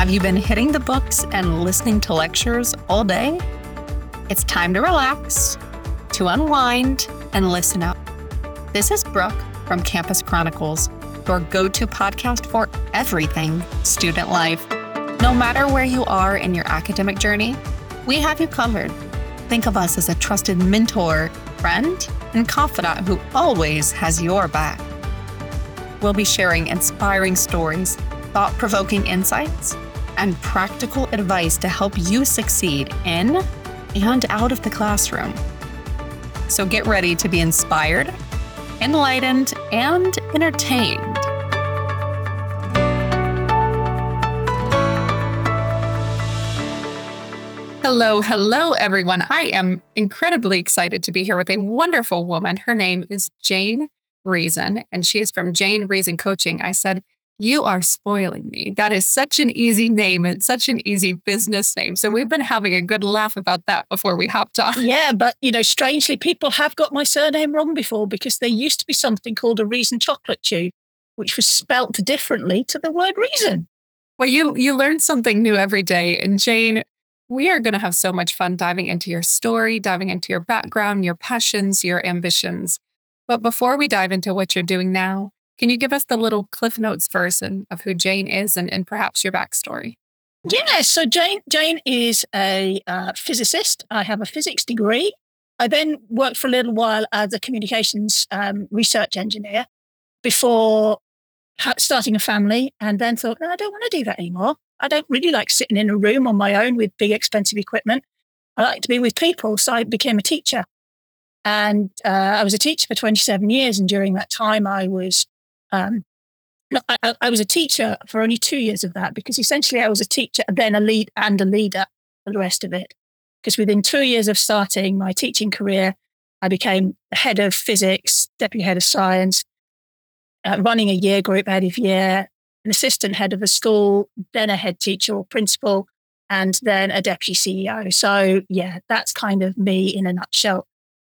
Have you been hitting the books and listening to lectures all day? It's time to relax, to unwind, and listen up. This is Brooke from Campus Chronicles, your go to podcast for everything student life. No matter where you are in your academic journey, we have you covered. Think of us as a trusted mentor, friend, and confidant who always has your back. We'll be sharing inspiring stories, thought provoking insights, and practical advice to help you succeed in and out of the classroom. So get ready to be inspired, enlightened, and entertained. Hello, hello, everyone. I am incredibly excited to be here with a wonderful woman. Her name is Jane Reason, and she is from Jane Reason Coaching. I said, You are spoiling me. That is such an easy name and such an easy business name. So we've been having a good laugh about that before we hopped on. Yeah, but you know, strangely, people have got my surname wrong before because there used to be something called a Reason chocolate tube, which was spelt differently to the word reason. Well, you you learn something new every day. And Jane, we are going to have so much fun diving into your story, diving into your background, your passions, your ambitions. But before we dive into what you're doing now, can you give us the little Cliff Notes version of who Jane is and, and perhaps your backstory? Yeah, so Jane Jane is a uh, physicist. I have a physics degree. I then worked for a little while as a communications um, research engineer before starting a family, and then thought, no, I don't want to do that anymore. I don't really like sitting in a room on my own with big expensive equipment. I like to be with people, so I became a teacher. And uh, I was a teacher for 27 years. And during that time, I was, um, I, I, was a teacher for only two years of that because essentially I was a teacher and then a lead and a leader for the rest of it. Because within two years of starting my teaching career, I became head of physics, deputy head of science, uh, running a year group, head of year, an assistant head of a school, then a head teacher or principal, and then a deputy CEO. So, yeah, that's kind of me in a nutshell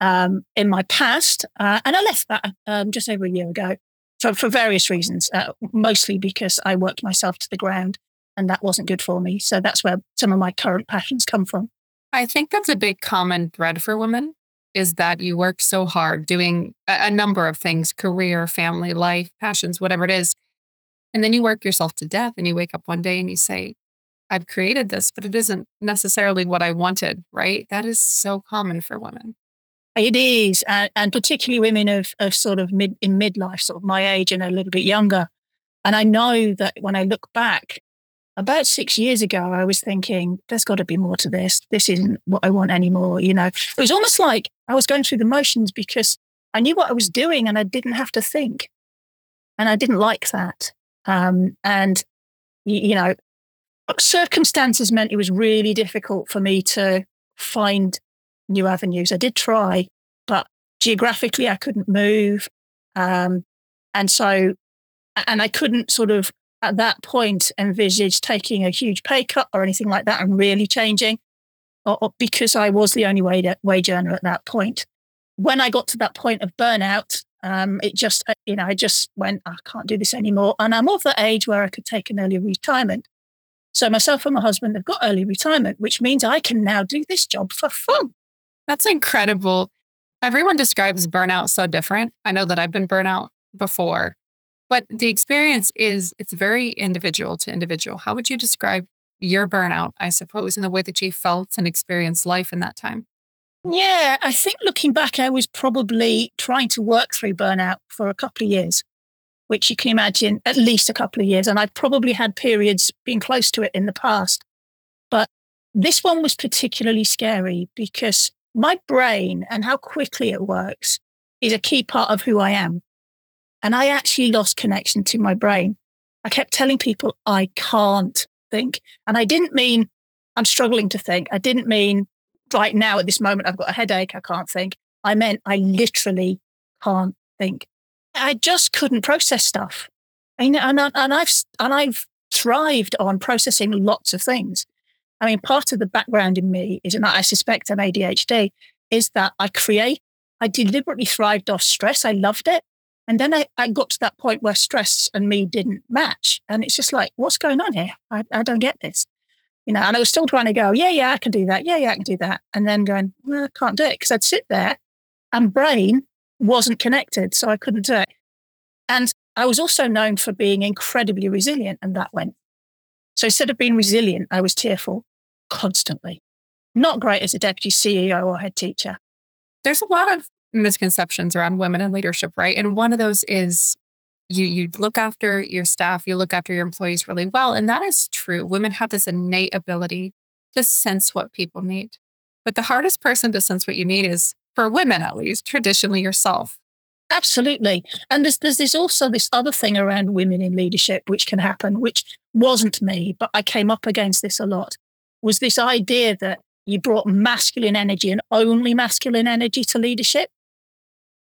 um, in my past. Uh, and I left that um, just over a year ago for, for various reasons, uh, mostly because I worked myself to the ground and that wasn't good for me. So that's where some of my current passions come from. I think that's a big common thread for women is that you work so hard doing a, a number of things career, family, life, passions, whatever it is. And then you work yourself to death and you wake up one day and you say, I've created this, but it isn't necessarily what I wanted, right? That is so common for women. It is, and, and particularly women of, of sort of mid in midlife, sort of my age and a little bit younger. And I know that when I look back, about six years ago, I was thinking, there's got to be more to this. This isn't what I want anymore. You know, it was almost like I was going through the motions because I knew what I was doing and I didn't have to think. And I didn't like that. Um, and, you know, circumstances meant it was really difficult for me to find new avenues. I did try, but geographically I couldn't move. Um, and so, and I couldn't sort of at that point envisage taking a huge pay cut or anything like that and really changing or, or because I was the only wage, wage earner at that point. When I got to that point of burnout, um, it just, uh, you know, I just went, I can't do this anymore. And I'm of the age where I could take an early retirement. So myself and my husband have got early retirement, which means I can now do this job for fun. That's incredible. Everyone describes burnout so different. I know that I've been burnout before, but the experience is it's very individual to individual. How would you describe your burnout, I suppose, in the way that you felt and experienced life in that time? Yeah, I think looking back, I was probably trying to work through burnout for a couple of years, which you can imagine at least a couple of years. And I'd probably had periods being close to it in the past. But this one was particularly scary because my brain and how quickly it works is a key part of who I am. And I actually lost connection to my brain. I kept telling people I can't think. And I didn't mean I'm struggling to think. I didn't mean right now at this moment I've got a headache, I can't think. I meant I literally can't think. I just couldn't process stuff. And, and, and I've and I've thrived on processing lots of things. I mean, part of the background in me is, and I suspect I'm ADHD, is that I create, I deliberately thrived off stress. I loved it. And then I, I got to that point where stress and me didn't match. And it's just like, what's going on here? I, I don't get this. You know, and I was still trying to go, yeah, yeah, I can do that. Yeah, yeah, I can do that. And then going, well, I can't do it because I'd sit there and brain wasn't connected. So I couldn't do it. And I was also known for being incredibly resilient, and that went. So instead of being resilient, I was tearful constantly. Not great as a deputy CEO or head teacher. There's a lot of misconceptions around women in leadership, right? And one of those is you you look after your staff, you look after your employees really well, and that is true. Women have this innate ability to sense what people need. But the hardest person to sense what you need is for women at least, traditionally yourself. Absolutely. And there's, there's this also this other thing around women in leadership which can happen, which wasn't me, but I came up against this a lot, was this idea that you brought masculine energy and only masculine energy to leadership,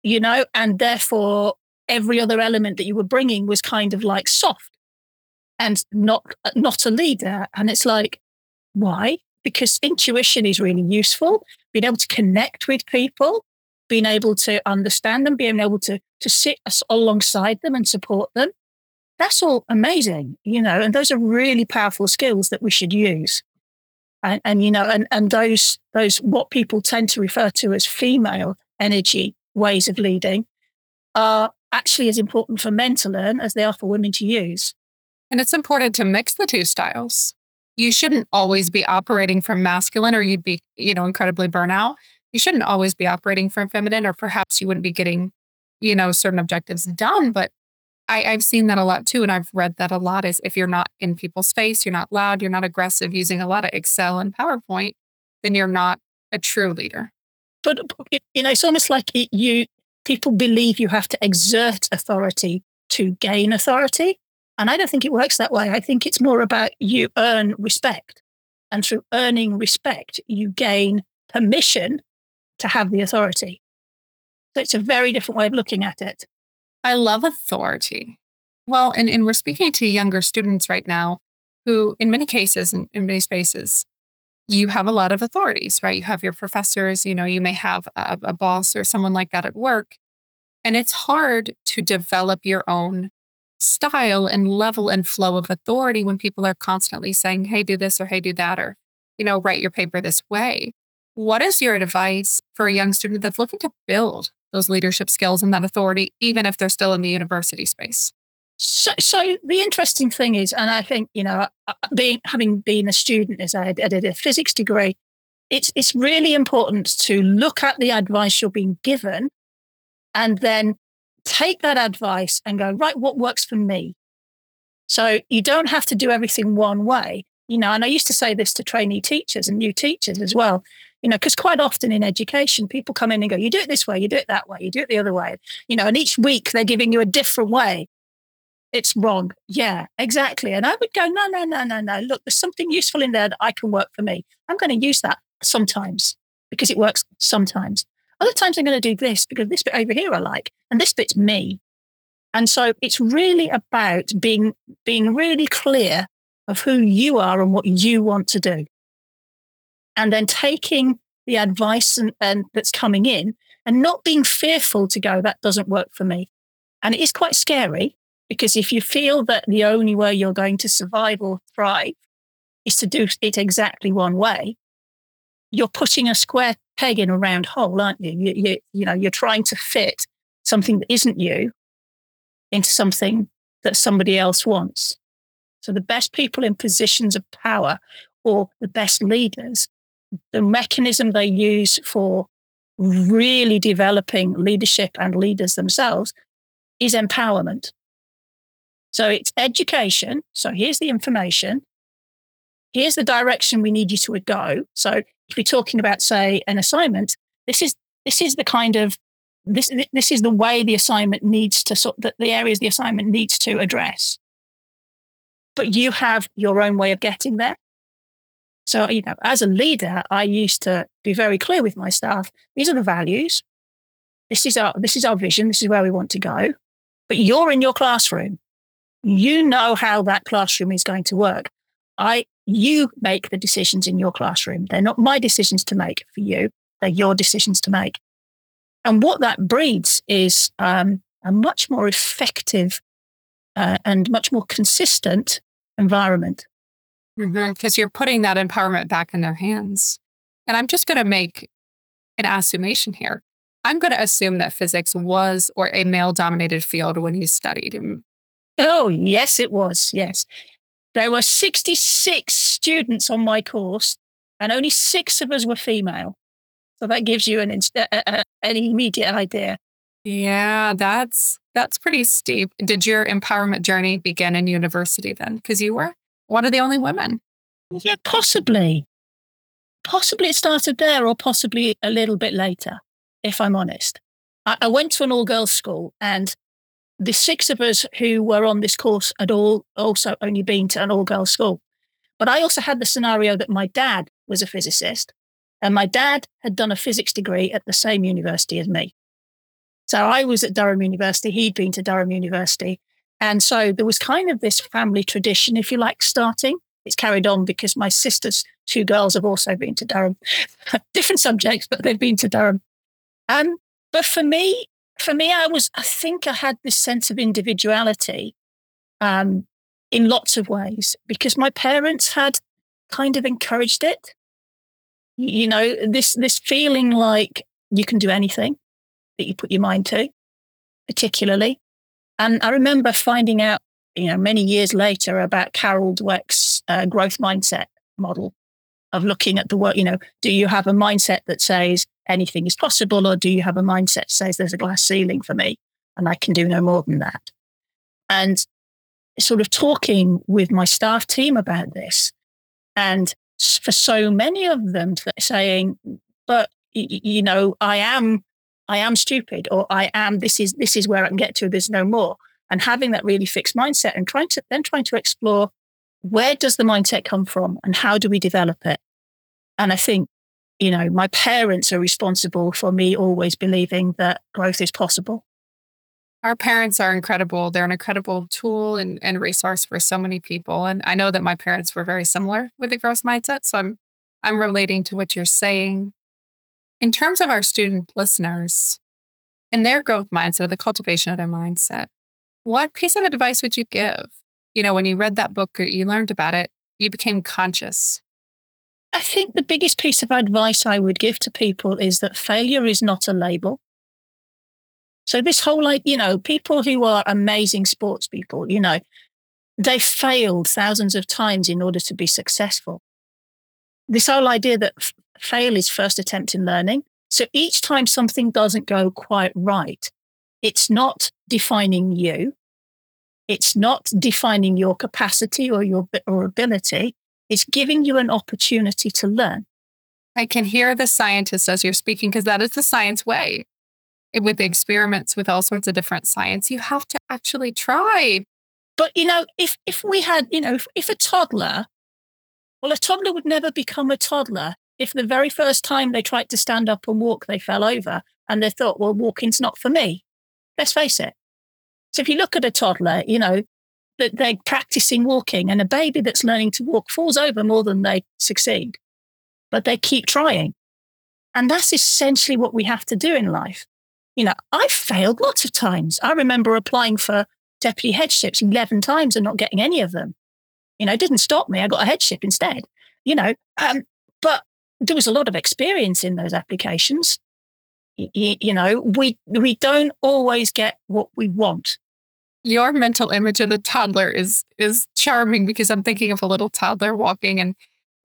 you know, and therefore every other element that you were bringing was kind of like soft and not uh, not a leader. And it's like, why? Because intuition is really useful. Being able to connect with people, being able to understand them, being able to to sit alongside them and support them. That's all amazing, you know, and those are really powerful skills that we should use. And, and you know, and, and those those what people tend to refer to as female energy ways of leading are actually as important for men to learn as they are for women to use. And it's important to mix the two styles. You shouldn't always be operating from masculine or you'd be, you know, incredibly burnout. You shouldn't always be operating from feminine, or perhaps you wouldn't be getting, you know, certain objectives done. But I, I've seen that a lot too. And I've read that a lot is if you're not in people's face, you're not loud, you're not aggressive, using a lot of Excel and PowerPoint, then you're not a true leader. But, you know, it's almost like it, you people believe you have to exert authority to gain authority. And I don't think it works that way. I think it's more about you earn respect. And through earning respect, you gain permission to have the authority. So it's a very different way of looking at it. I love authority. Well, and, and we're speaking to younger students right now who, in many cases, in, in many spaces, you have a lot of authorities, right? You have your professors, you know, you may have a, a boss or someone like that at work. And it's hard to develop your own style and level and flow of authority when people are constantly saying, hey, do this or hey, do that, or, you know, write your paper this way. What is your advice for a young student that's looking to build those leadership skills and that authority, even if they're still in the university space? So, so the interesting thing is, and I think you know, uh, being having been a student as I, I did a physics degree, it's it's really important to look at the advice you're being given, and then take that advice and go right. What works for me? So you don't have to do everything one way, you know. And I used to say this to trainee teachers and new teachers as well, you know, because quite often in education, people come in and go, "You do it this way, you do it that way, you do it the other way," you know. And each week they're giving you a different way it's wrong. Yeah, exactly. And I would go, no, no, no, no, no. Look, there's something useful in there that I can work for me. I'm going to use that sometimes because it works sometimes. Other times I'm going to do this because this bit over here I like, and this bit's me. And so it's really about being being really clear of who you are and what you want to do. And then taking the advice and, and that's coming in and not being fearful to go, that doesn't work for me. And it is quite scary because if you feel that the only way you're going to survive or thrive is to do it exactly one way, you're putting a square peg in a round hole, aren't you? You, you, you know, you're trying to fit something that isn't you into something that somebody else wants. So the best people in positions of power or the best leaders, the mechanism they use for really developing leadership and leaders themselves is empowerment. So it's education. So here's the information. Here's the direction we need you to go. So if we're talking about, say, an assignment, this is this is the kind of this this is the way the assignment needs to sort that the areas the assignment needs to address. But you have your own way of getting there. So, you know, as a leader, I used to be very clear with my staff. These are the values. This is our this is our vision. This is where we want to go. But you're in your classroom you know how that classroom is going to work. I, you make the decisions in your classroom. They're not my decisions to make for you. They're your decisions to make. And what that breeds is um, a much more effective uh, and much more consistent environment. Because mm-hmm, you're putting that empowerment back in their hands. And I'm just going to make an assumption here. I'm going to assume that physics was or a male dominated field when you studied. Oh, yes, it was. Yes. There were 66 students on my course, and only six of us were female. So that gives you an, inst- uh, uh, an immediate idea. Yeah, that's that's pretty steep. Did your empowerment journey begin in university then? Because you were one of the only women. Yeah, possibly. Possibly it started there, or possibly a little bit later, if I'm honest. I, I went to an all girls school, and the six of us who were on this course had all also only been to an all girls school. But I also had the scenario that my dad was a physicist, and my dad had done a physics degree at the same university as me. So I was at Durham University, he'd been to Durham University. And so there was kind of this family tradition, if you like, starting. It's carried on because my sister's two girls have also been to Durham. Different subjects, but they've been to Durham. Um, but for me, for me, I was, I think I had this sense of individuality um, in lots of ways because my parents had kind of encouraged it. You know, this this feeling like you can do anything that you put your mind to, particularly. And I remember finding out, you know, many years later about Carol Dweck's uh, growth mindset model of looking at the work. You know, do you have a mindset that says anything is possible, or do you have a mindset that says there's a glass ceiling for me and I can do no more than that? And sort of talking with my staff team about this, and for so many of them saying, but you know, I am I am stupid or I am this is this is where I can get to, there's no more. And having that really fixed mindset and trying to then trying to explore where does the mindset come from and how do we develop it? And I think, you know, my parents are responsible for me always believing that growth is possible. Our parents are incredible. They're an incredible tool and, and resource for so many people. And I know that my parents were very similar with the growth mindset. So I'm I'm relating to what you're saying. In terms of our student listeners and their growth mindset, or the cultivation of their mindset, what piece of advice would you give? You know, when you read that book or you learned about it, you became conscious. I think the biggest piece of advice I would give to people is that failure is not a label. So this whole like, you know, people who are amazing sports people, you know, they failed thousands of times in order to be successful. This whole idea that fail is first attempt in learning. So each time something doesn't go quite right, it's not defining you. It's not defining your capacity or your or ability. It's giving you an opportunity to learn. I can hear the scientist as you're speaking because that is the science way. With the experiments with all sorts of different science, you have to actually try. But you know, if if we had, you know, if, if a toddler, well, a toddler would never become a toddler if the very first time they tried to stand up and walk, they fell over and they thought, well, walking's not for me. Let's face it. So if you look at a toddler, you know, that they're practicing walking and a baby that's learning to walk falls over more than they succeed, but they keep trying. And that's essentially what we have to do in life. You know, I've failed lots of times. I remember applying for deputy headships 11 times and not getting any of them. You know, it didn't stop me. I got a headship instead, you know. Um, there was a lot of experience in those applications. You, you know, we we don't always get what we want. Your mental image of the toddler is is charming because I'm thinking of a little toddler walking. And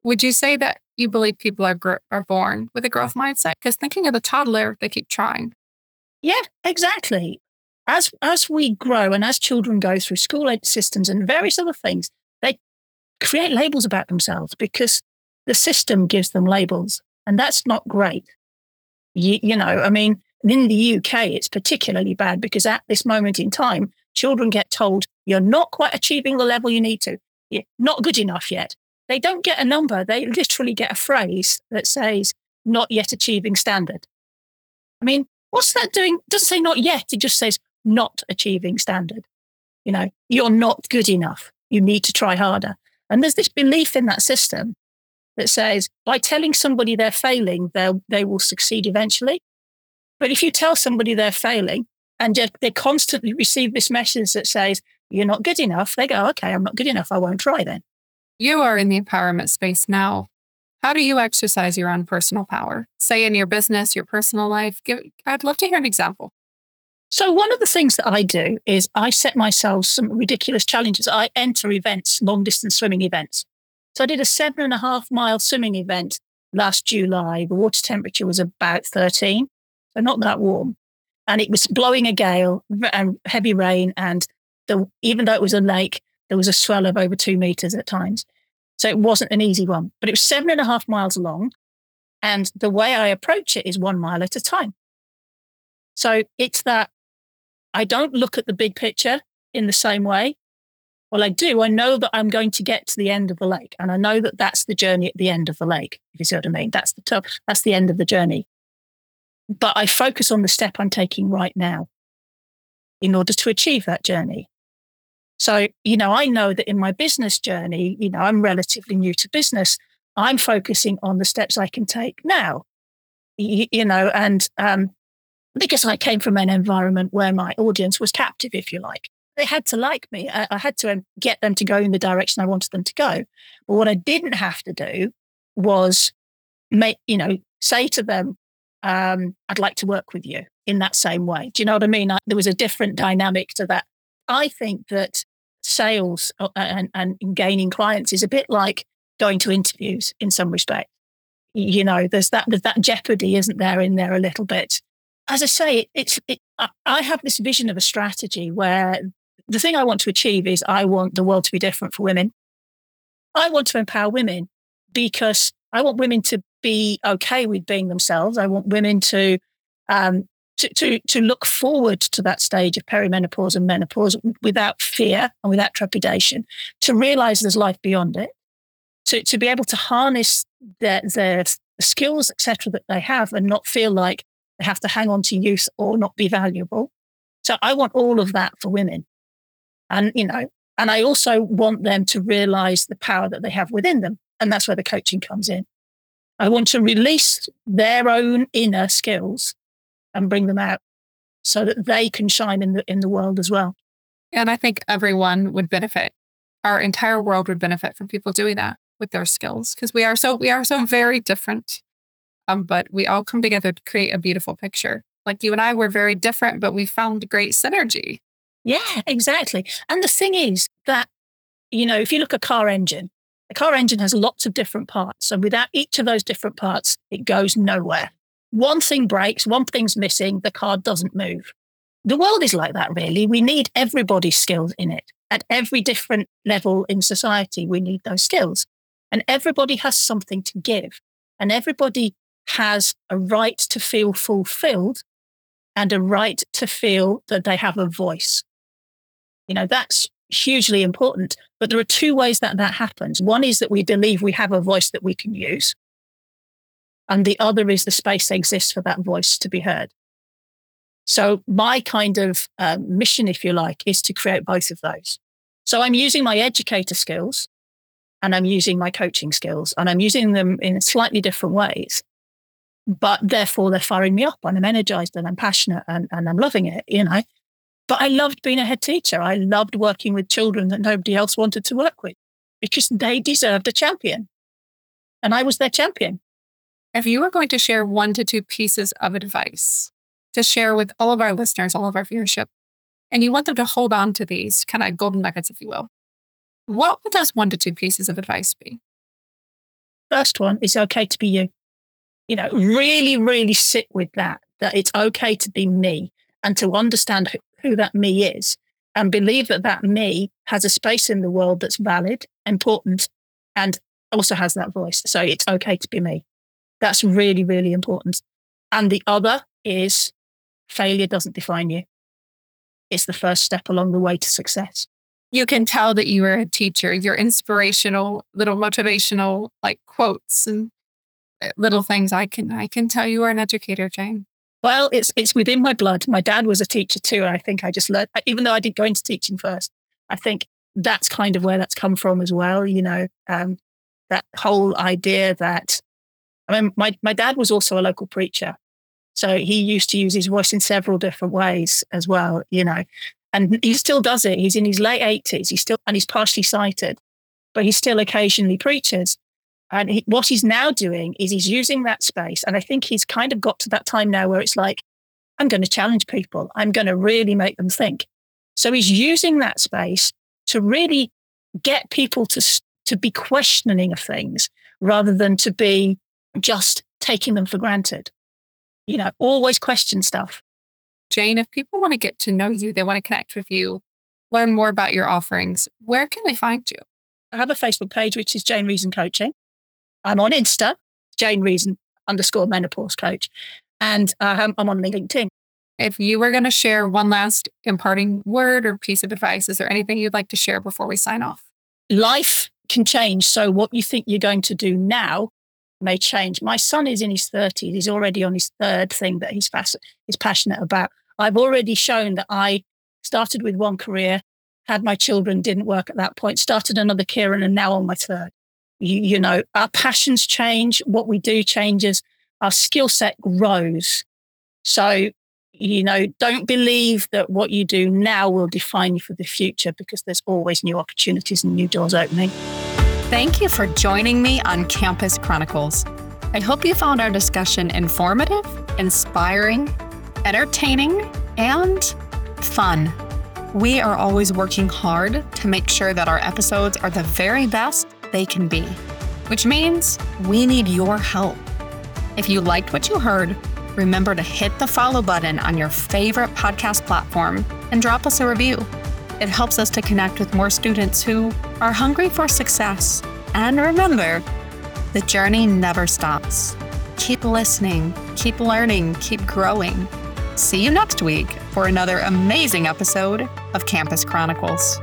would you say that you believe people are gr- are born with a growth mindset? Because thinking of the toddler, they keep trying. Yeah, exactly. As as we grow and as children go through school ed systems and various other things, they create labels about themselves because the system gives them labels, and that's not great. You, you know, I mean, in the UK, it's particularly bad because at this moment in time, children get told you're not quite achieving the level you need to. You're not good enough yet. They don't get a number. They literally get a phrase that says not yet achieving standard. I mean, what's that doing? It doesn't say not yet. It just says not achieving standard. You know, you're not good enough. You need to try harder. And there's this belief in that system that says by telling somebody they're failing, they they will succeed eventually. But if you tell somebody they're failing and just they constantly receive this message that says, You're not good enough. They go, Okay, I'm not good enough. I won't try then. You are in the empowerment space now. How do you exercise your own personal power? Say in your business, your personal life. Give, I'd love to hear an example. So, one of the things that I do is I set myself some ridiculous challenges. I enter events, long distance swimming events. So, I did a seven and a half mile swimming event last July. The water temperature was about 13, so not that warm. And it was blowing a gale and heavy rain. And the, even though it was a lake, there was a swell of over two meters at times. So it wasn't an easy one, but it was seven and a half miles long. And the way I approach it is one mile at a time. So it's that I don't look at the big picture in the same way. Well, I do. I know that I'm going to get to the end of the lake, and I know that that's the journey at the end of the lake. If you see what I mean, that's the top. That's the end of the journey. But I focus on the step I'm taking right now, in order to achieve that journey. So, you know, I know that in my business journey, you know, I'm relatively new to business. I'm focusing on the steps I can take now, you, you know, and um, because I came from an environment where my audience was captive, if you like. They had to like me. I, I had to um, get them to go in the direction I wanted them to go. But what I didn't have to do was make, you know, say to them, um, I'd like to work with you in that same way. Do you know what I mean? I, there was a different dynamic to that. I think that sales uh, and, and gaining clients is a bit like going to interviews in some respect. You know, there's that there's that jeopardy, isn't there, in there a little bit. As I say, it's it, I have this vision of a strategy where the thing I want to achieve is I want the world to be different for women. I want to empower women because I want women to be okay with being themselves. I want women to um, to, to, to look forward to that stage of perimenopause and menopause without fear and without trepidation, to realize there's life beyond it, to, to be able to harness their, their skills, etc., that they have and not feel like they have to hang on to youth or not be valuable. So I want all of that for women. And, you know, and I also want them to realize the power that they have within them. And that's where the coaching comes in. I want to release their own inner skills and bring them out so that they can shine in the in the world as well. And I think everyone would benefit. Our entire world would benefit from people doing that with their skills because we are so we are so very different. Um, but we all come together to create a beautiful picture. Like you and I were very different, but we found great synergy. Yeah, exactly. And the thing is that, you know, if you look at a car engine, a car engine has lots of different parts. And without each of those different parts, it goes nowhere. One thing breaks, one thing's missing, the car doesn't move. The world is like that, really. We need everybody's skills in it. At every different level in society, we need those skills. And everybody has something to give. And everybody has a right to feel fulfilled and a right to feel that they have a voice. You know, that's hugely important. But there are two ways that that happens. One is that we believe we have a voice that we can use. And the other is the space exists for that voice to be heard. So my kind of uh, mission, if you like, is to create both of those. So I'm using my educator skills and I'm using my coaching skills and I'm using them in slightly different ways. But therefore they're firing me up and I'm energized and I'm passionate and, and I'm loving it, you know. But I loved being a head teacher. I loved working with children that nobody else wanted to work with because they deserved a champion. And I was their champion. If you were going to share one to two pieces of advice to share with all of our listeners, all of our viewership, and you want them to hold on to these kind of golden nuggets, if you will, what would those one to two pieces of advice be? First one is okay to be you. You know, really, really sit with that, that it's okay to be me and to understand who, that me is and believe that that me has a space in the world that's valid, important, and also has that voice. So it's okay to be me. That's really, really important. And the other is failure doesn't define you. It's the first step along the way to success. You can tell that you are a teacher. Your inspirational, little motivational like quotes and uh, little things. I can I can tell you are an educator, Jane. Well, it's it's within my blood. My dad was a teacher too, and I think I just learned. Even though I didn't go into teaching first, I think that's kind of where that's come from as well. You know, um, that whole idea that I mean, my, my dad was also a local preacher. So he used to use his voice in several different ways as well, you know, and he still does it. He's in his late 80s. He's still, and he's partially sighted, but he still occasionally preaches. And he, what he's now doing is he's using that space. And I think he's kind of got to that time now where it's like, I'm going to challenge people. I'm going to really make them think. So he's using that space to really get people to, to be questioning of things rather than to be just taking them for granted you know, always question stuff. Jane, if people want to get to know you, they want to connect with you, learn more about your offerings, where can they find you? I have a Facebook page, which is Jane Reason Coaching. I'm on Insta, Jane Reason underscore menopause coach. And uh, I'm on LinkedIn. If you were going to share one last imparting word or piece of advice, is there anything you'd like to share before we sign off? Life can change. So, what you think you're going to do now may change. My son is in his 30s. He's already on his third thing that he's, fas- he's passionate about. I've already shown that I started with one career, had my children, didn't work at that point, started another career, and now on my third. You, you know, our passions change. What we do changes. Our skill set grows. So, you know, don't believe that what you do now will define you for the future because there's always new opportunities and new doors opening. Thank you for joining me on Campus Chronicles. I hope you found our discussion informative, inspiring, entertaining, and fun. We are always working hard to make sure that our episodes are the very best they can be, which means we need your help. If you liked what you heard, remember to hit the follow button on your favorite podcast platform and drop us a review. It helps us to connect with more students who are hungry for success. And remember, the journey never stops. Keep listening, keep learning, keep growing. See you next week for another amazing episode of Campus Chronicles.